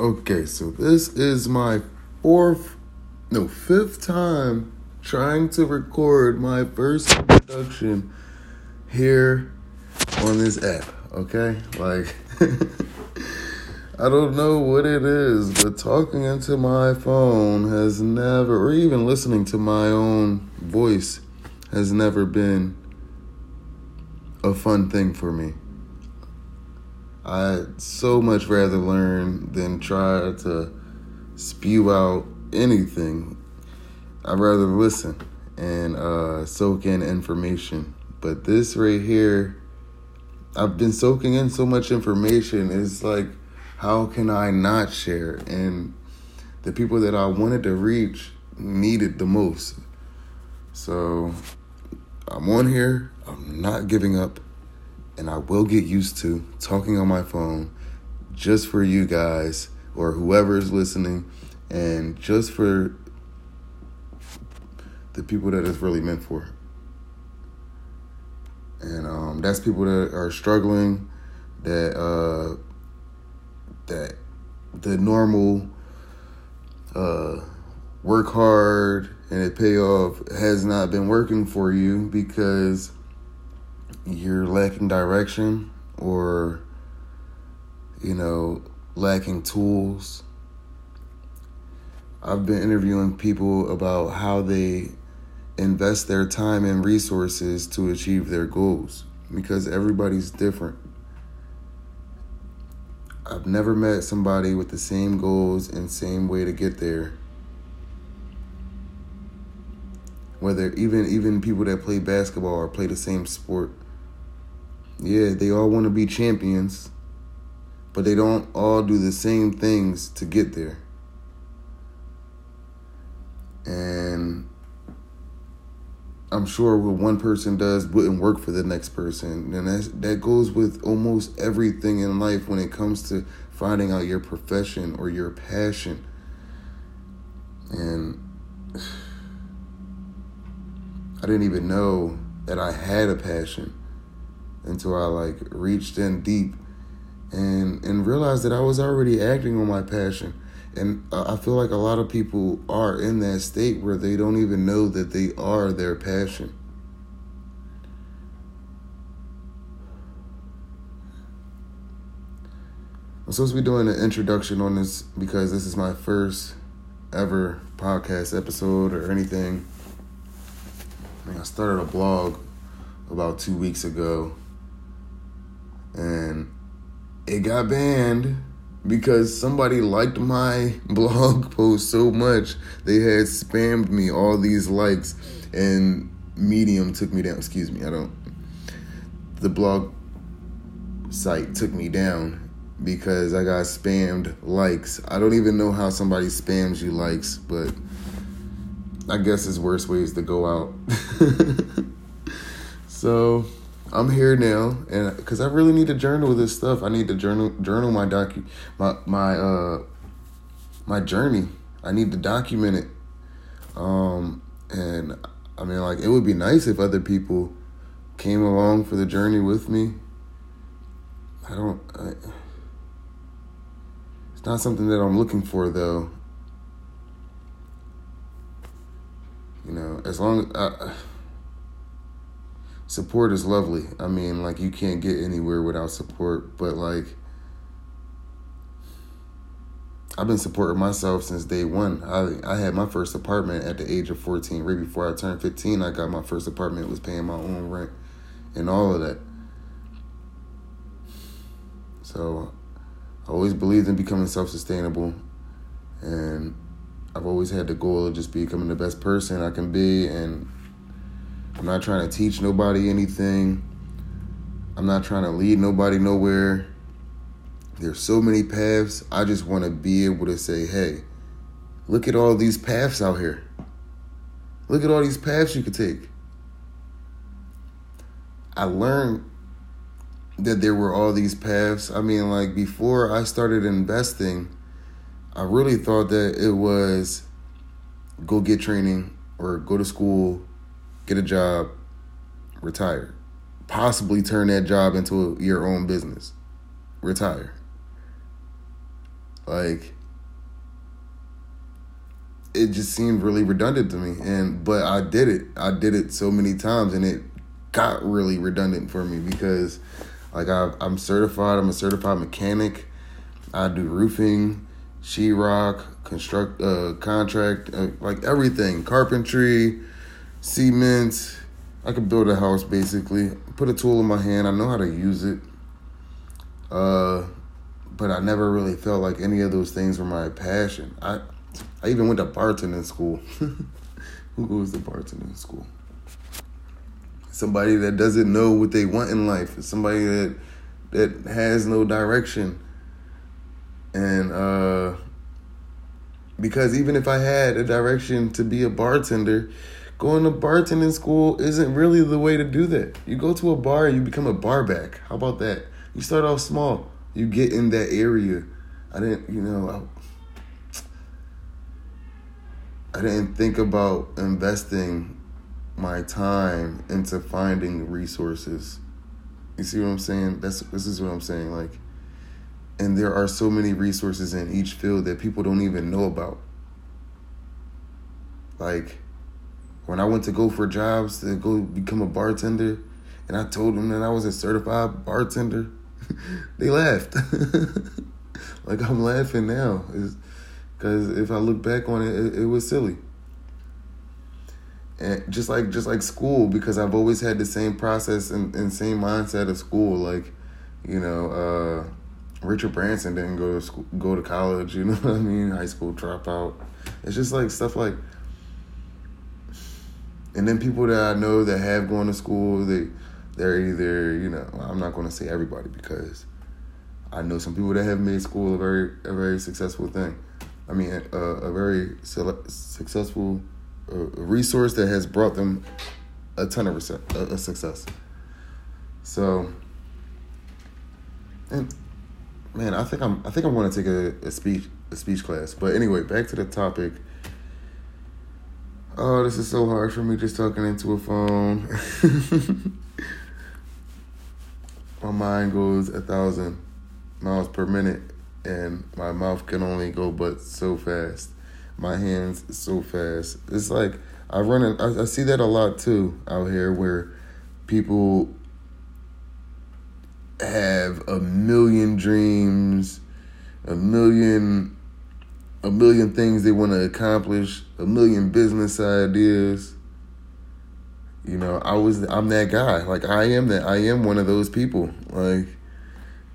Okay, so this is my fourth, no, fifth time trying to record my first introduction here on this app, okay? Like, I don't know what it is, but talking into my phone has never, or even listening to my own voice has never been a fun thing for me. I'd so much rather learn than try to spew out anything. I'd rather listen and uh, soak in information. But this right here, I've been soaking in so much information. It's like, how can I not share? And the people that I wanted to reach needed the most. So I'm on here. I'm not giving up and I will get used to talking on my phone just for you guys or whoever is listening and just for the people that it's really meant for. And um, that's people that are struggling, that uh, that the normal uh, work hard and it pay off has not been working for you because you're lacking direction or you know lacking tools. I've been interviewing people about how they invest their time and resources to achieve their goals because everybody's different. I've never met somebody with the same goals and same way to get there. Whether even even people that play basketball or play the same sport yeah, they all want to be champions, but they don't all do the same things to get there. And I'm sure what one person does wouldn't work for the next person. And that that goes with almost everything in life when it comes to finding out your profession or your passion. And I didn't even know that I had a passion until I like reached in deep and and realized that I was already acting on my passion. And I feel like a lot of people are in that state where they don't even know that they are their passion. I'm supposed to be doing an introduction on this because this is my first ever podcast episode or anything. I, mean, I started a blog about two weeks ago and it got banned because somebody liked my blog post so much they had spammed me all these likes and medium took me down excuse me i don't the blog site took me down because i got spammed likes. I don't even know how somebody spams you likes but i guess there's worse ways to go out. So I'm here now, and because I really need to journal this stuff, I need to journal journal my docu my my uh my journey. I need to document it. Um, and I mean, like, it would be nice if other people came along for the journey with me. I don't. I, it's not something that I'm looking for, though. You know, as long as. I, support is lovely. I mean, like you can't get anywhere without support, but like I've been supporting myself since day one. I I had my first apartment at the age of 14. Right before I turned 15, I got my first apartment, was paying my own rent and all of that. So I always believed in becoming self-sustainable and I've always had the goal of just becoming the best person I can be and I'm not trying to teach nobody anything. I'm not trying to lead nobody nowhere. There's so many paths. I just want to be able to say, hey, look at all these paths out here. Look at all these paths you could take. I learned that there were all these paths. I mean, like before I started investing, I really thought that it was go get training or go to school get a job, retire. Possibly turn that job into your own business, retire. Like it just seemed really redundant to me and but I did it. I did it so many times and it got really redundant for me because like I I'm certified, I'm a certified mechanic. I do roofing, sheetrock, construct uh contract, uh, like everything, carpentry, cement. I could build a house basically. Put a tool in my hand, I know how to use it. Uh but I never really felt like any of those things were my passion. I I even went to bartending school. Who goes to bartending school? Somebody that doesn't know what they want in life. Somebody that that has no direction. And uh because even if I had a direction to be a bartender, going to bartending school isn't really the way to do that. You go to a bar, you become a barback. How about that? You start off small you get in that area. I didn't, you know, I, I didn't think about investing my time into finding resources. You see what I'm saying? That's this is what I'm saying. Like, and there are so many resources in each field that people don't even know about. Like, when I went to go for jobs to go become a bartender, and I told them that I was a certified bartender they laughed. like I'm laughing now, because if I look back on it, it, it was silly. And just like just like school, because I've always had the same process and, and same mindset of school. Like, you know, uh, Richard Branson didn't go to school, go to college. You know what I mean? High school dropout. It's just like stuff like. And then people that I know that have gone to school, they they're either you know I'm not going to say everybody because I know some people that have made school a very a very successful thing. I mean a, a very successful uh, resource that has brought them a ton of a, a success. So and man, I think I'm I think I'm going to take a, a speech a speech class. But anyway, back to the topic. Oh, this is so hard for me just talking into a phone. my mind goes a thousand miles per minute and my mouth can only go but so fast my hands so fast it's like i run in, I, I see that a lot too out here where people have a million dreams a million a million things they want to accomplish a million business ideas you know, I was I'm that guy. Like I am that I am one of those people. Like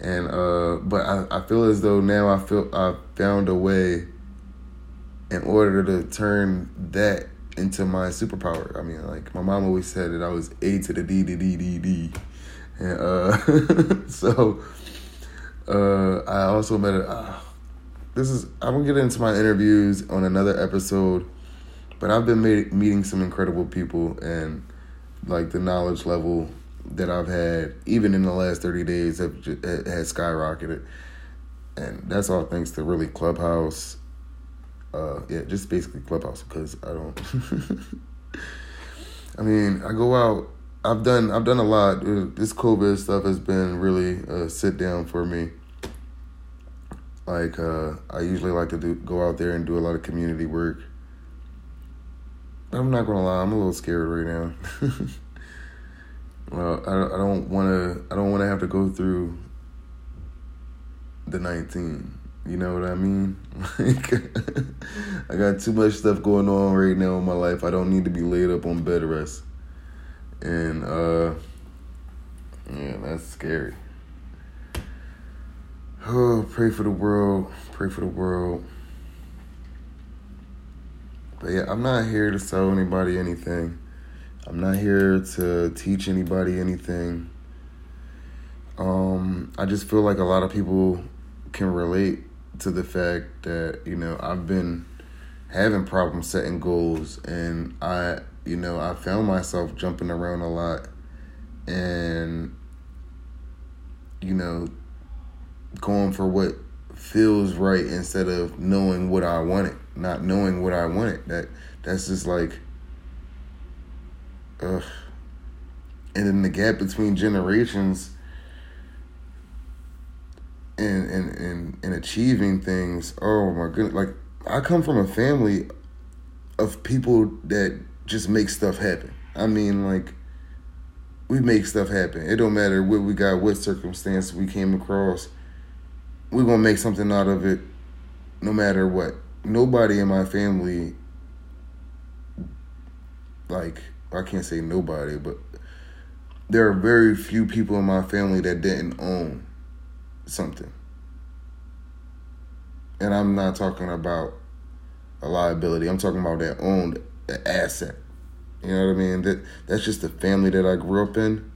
and uh but I, I feel as though now I feel I found a way in order to turn that into my superpower. I mean, like my mom always said that I was A to the D D D D D. And uh so uh I also met a uh, this is I'm gonna get into my interviews on another episode, but I've been meeting some incredible people and like the knowledge level that I've had, even in the last 30 days, have has skyrocketed. And that's all thanks to really Clubhouse. Uh, yeah, just basically Clubhouse because I don't. I mean, I go out. I've done. I've done a lot. This COVID stuff has been really a sit down for me. Like uh, I usually like to do go out there and do a lot of community work I'm not gonna lie, I'm a little scared right now. well, I, I don't want to. I don't want to have to go through the 19. You know what I mean? Like, I got too much stuff going on right now in my life. I don't need to be laid up on bed rest. And uh, yeah, that's scary. Oh, pray for the world. Pray for the world. But yeah, I'm not here to sell anybody anything. I'm not here to teach anybody anything. Um, I just feel like a lot of people can relate to the fact that, you know, I've been having problems setting goals and I, you know, I found myself jumping around a lot and, you know, going for what feels right instead of knowing what I wanted not knowing what I wanted. That that's just like, ugh. And then the gap between generations and and and, and achieving things. Oh my goodness! Like I come from a family of people that just make stuff happen. I mean, like we make stuff happen. It don't matter what we got, what circumstance we came across. We're gonna make something out of it, no matter what. Nobody in my family, like I can't say nobody, but there are very few people in my family that didn't own something. And I'm not talking about a liability. I'm talking about that owned an asset. You know what I mean? That that's just the family that I grew up in.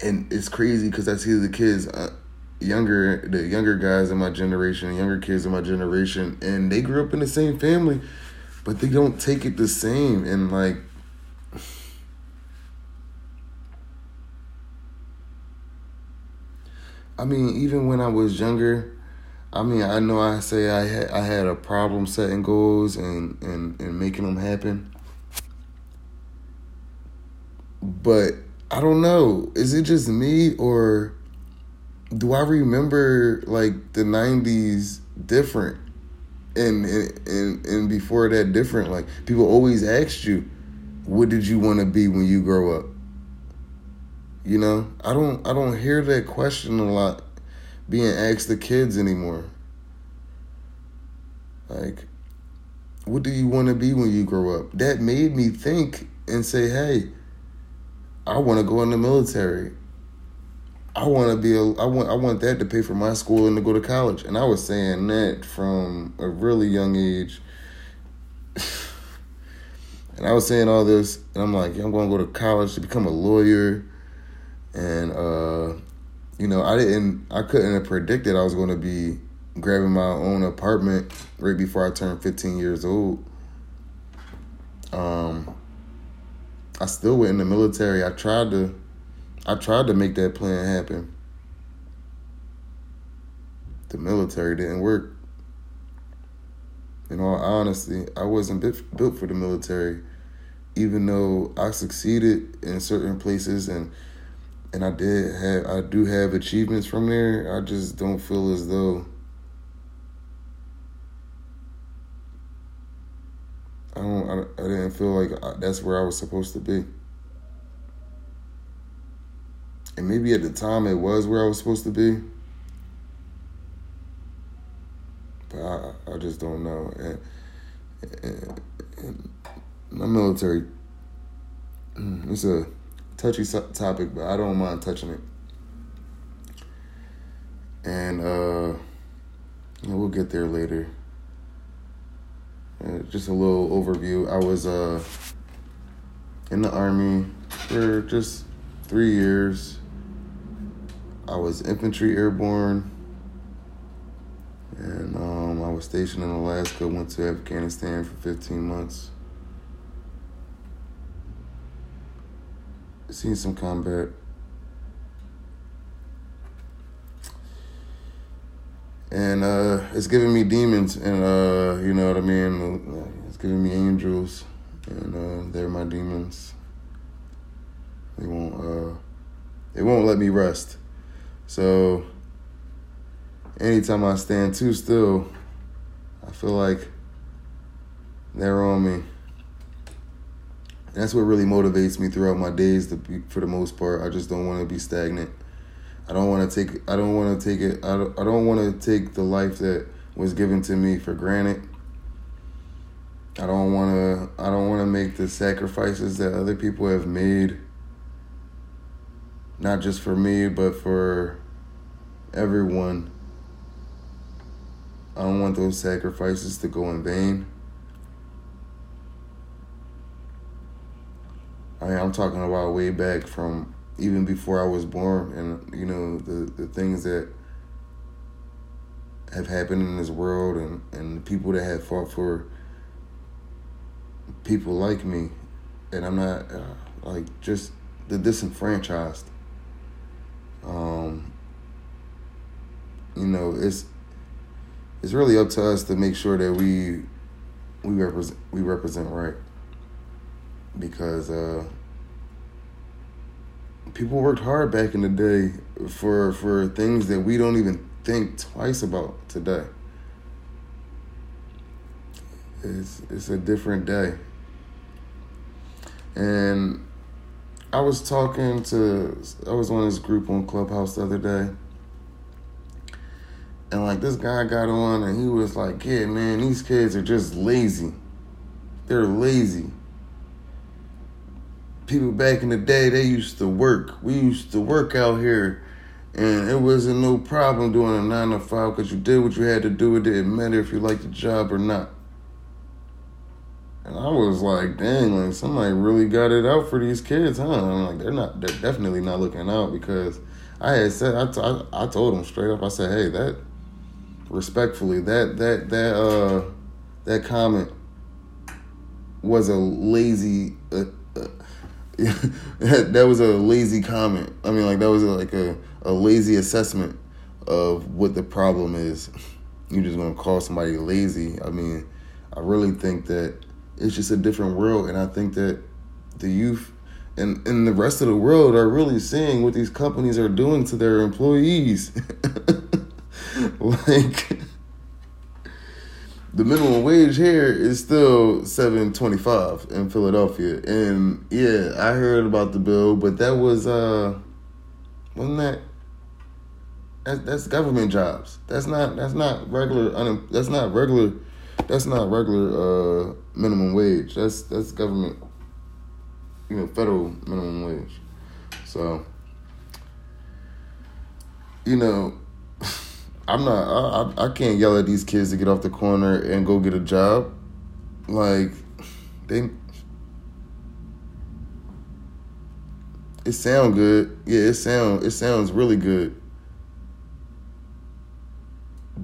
And it's crazy because I see the kids, uh, younger, the younger guys in my generation, younger kids in my generation, and they grew up in the same family, but they don't take it the same. And like, I mean, even when I was younger, I mean, I know I say I had I had a problem setting goals and and and making them happen. But I don't know. Is it just me or do I remember like the 90s different? And and and, before that different like people always asked you what did you want to be when you grow up? You know, I don't I don't hear that question a lot being asked the kids anymore. Like, what do you want to be when you grow up? That made me think and say, hey, I want to go in the military. I want to be a, I want I want that to pay for my school and to go to college. And I was saying that from a really young age. and I was saying all this, and I'm like, I'm going to go to college to become a lawyer and uh, you know, I didn't, I couldn't have predicted I was going to be grabbing my own apartment right before I turned 15 years old. Um, I still went in the military. I tried to, I tried to make that plan happen. The military didn't work. In all honesty, I wasn't built for the military, even though I succeeded in certain places and and I did have I do have achievements from there. I just don't feel as though I don't I, I didn't feel like I, that's where I was supposed to be. And maybe at the time it was where I was supposed to be. But I, I just don't know. And, and, and my military, it's a touchy topic, but I don't mind touching it. And uh, we'll get there later. Uh, just a little overview. I was uh, in the army for just three years. I was infantry airborne, and um, I was stationed in Alaska. Went to Afghanistan for 15 months. seen some combat. And uh, it's giving me demons, and uh, you know what I mean. It's giving me angels, and uh, they're my demons. They won't. Uh, they won't let me rest. So anytime I stand too still, I feel like they're on me that's what really motivates me throughout my days. To be, for the most part, I just don't want to be stagnant. I don't want to take. I don't want to take it. I don't. I don't want to take the life that was given to me for granted. I don't want to. I don't want to make the sacrifices that other people have made. Not just for me, but for everyone. I don't want those sacrifices to go in vain. I mean, I'm talking about way back from even before I was born, and you know the the things that have happened in this world, and and the people that have fought for people like me, and I'm not uh, like just the disenfranchised. Um, you know, it's it's really up to us to make sure that we we represent we represent right because uh, people worked hard back in the day for for things that we don't even think twice about today. It's it's a different day. And I was talking to I was on this group on Clubhouse the other day. And like this guy got on and he was like, Yeah, man, these kids are just lazy. They're lazy. People back in the day, they used to work. We used to work out here and it wasn't no problem doing a nine to five because you did what you had to do. It didn't matter if you liked the job or not. And I was like, dang, like somebody really got it out for these kids, huh? I'm like, they're not, they're definitely not looking out because I had said, I, t- I told them straight up, I said, hey, that, respectfully, that, that, that, uh, that comment was a lazy, uh, uh, that was a lazy comment. I mean, like, that was like a, a lazy assessment of what the problem is. You're just gonna call somebody lazy. I mean, I really think that it's just a different world. And I think that the youth and, and the rest of the world are really seeing what these companies are doing to their employees. like the minimum wage here is still seven twenty five in Philadelphia. And yeah, I heard about the bill, but that was uh wasn't that that's, that's government jobs. That's not that's not regular that's not regular that's not regular uh, minimum wage. That's that's government, you know, federal minimum wage. So, you know, I'm not. I, I can't yell at these kids to get off the corner and go get a job. Like they, it sound good. Yeah, it sound it sounds really good.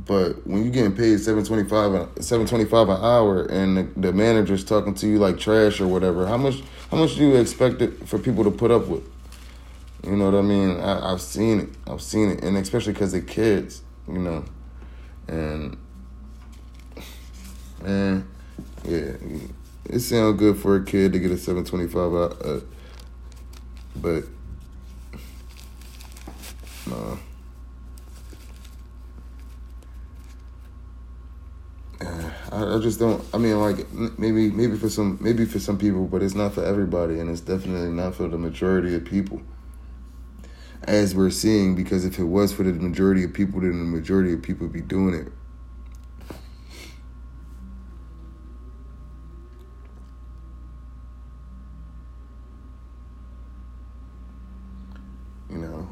But when you're getting paid seven twenty five seven twenty five an hour, and the, the, manager's talking to you like trash or whatever, how much how much do you expect it for people to put up with? You know what I mean? I, have seen it. I've seen it, and especially because they're kids, you know, and and yeah, it sounds good for a kid to get a seven twenty five, uh, but nah. I, I just don't. I mean, like maybe maybe for some maybe for some people, but it's not for everybody, and it's definitely not for the majority of people. As we're seeing, because if it was for the majority of people, then the majority of people would be doing it. You know,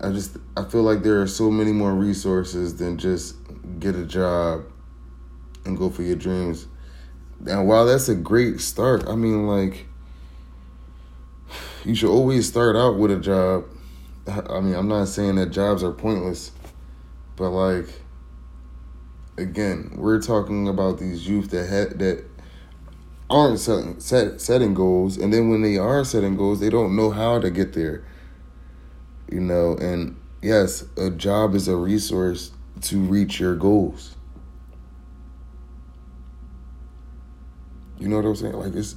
I just I feel like there are so many more resources than just get a job and go for your dreams. And while that's a great start, I mean, like, you should always start out with a job. I mean, I'm not saying that jobs are pointless, but like, again, we're talking about these youth that ha- that aren't setting, set, setting goals, and then when they are setting goals, they don't know how to get there. You know, and yes, a job is a resource to reach your goals. You know what I'm saying? Like it's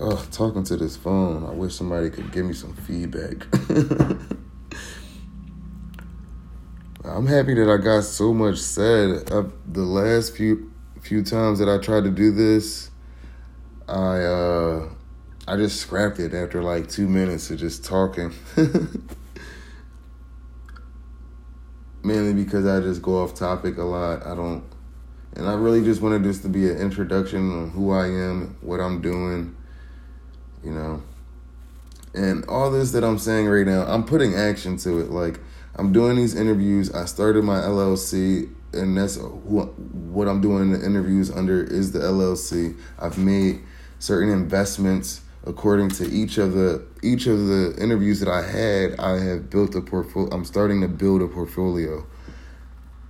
uh, talking to this phone. I wish somebody could give me some feedback. I'm happy that I got so much said. Uh, the last few few times that I tried to do this, I uh, I just scrapped it after like two minutes of just talking. Mainly because I just go off topic a lot. I don't and I really just wanted this to be an introduction on who I am, what I'm doing, you know. And all this that I'm saying right now, I'm putting action to it. Like, I'm doing these interviews. I started my LLC, and that's what I'm doing the interviews under is the LLC. I've made certain investments according to each of the each of the interviews that I had. I have built a portfolio. I'm starting to build a portfolio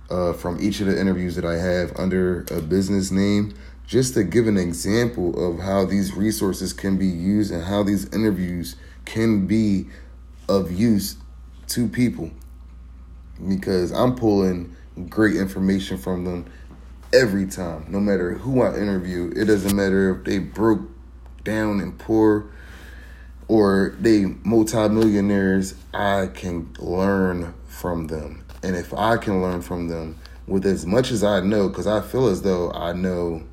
uh, from each of the interviews that I have under a business name, just to give an example of how these resources can be used and how these interviews can be of use to people. Because I'm pulling great information from them every time, no matter who I interview. It doesn't matter if they broke down and poor or they multimillionaires, I can learn from them. And if I can learn from them with as much as I know, because I feel as though I know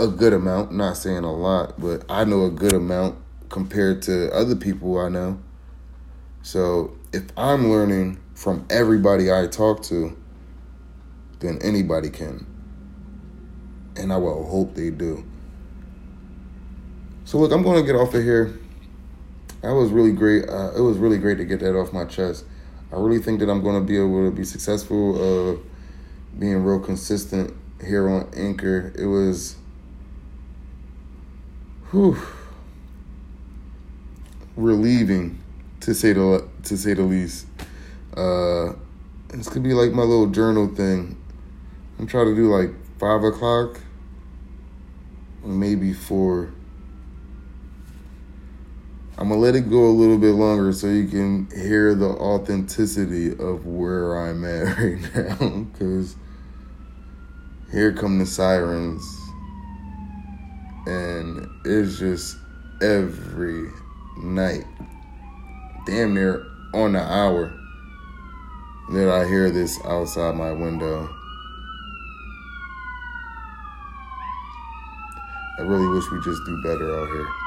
a good amount, not saying a lot, but I know a good amount compared to other people I know. So if I'm learning from everybody I talk to, then anybody can. And I will hope they do. So look, I'm going to get off of here. That was really great. Uh, it was really great to get that off my chest. I really think that I'm going to be able to be successful, uh, being real consistent here on Anchor. It was, whew, relieving to say the to say the least. Uh, this could be like my little journal thing. I'm trying to do like five o'clock, maybe four. I'm gonna let it go a little bit longer so you can hear the authenticity of where I'm at right now. Cause here come the sirens, and it's just every night, damn near on the hour, that I hear this outside my window. I really wish we just do better out here.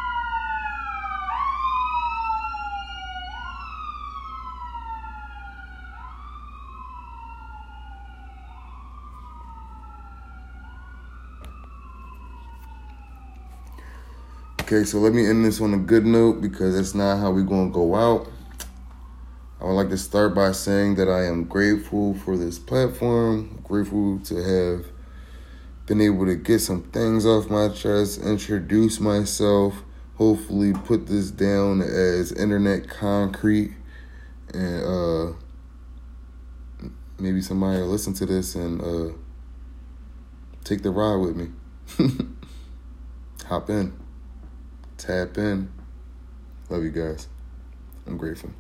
Okay, so let me end this on a good note because that's not how we're going to go out. I would like to start by saying that I am grateful for this platform, grateful to have been able to get some things off my chest, introduce myself, hopefully put this down as internet concrete, and uh, maybe somebody will listen to this and uh, take the ride with me. Hop in. Tap in. Love you guys. I'm grateful.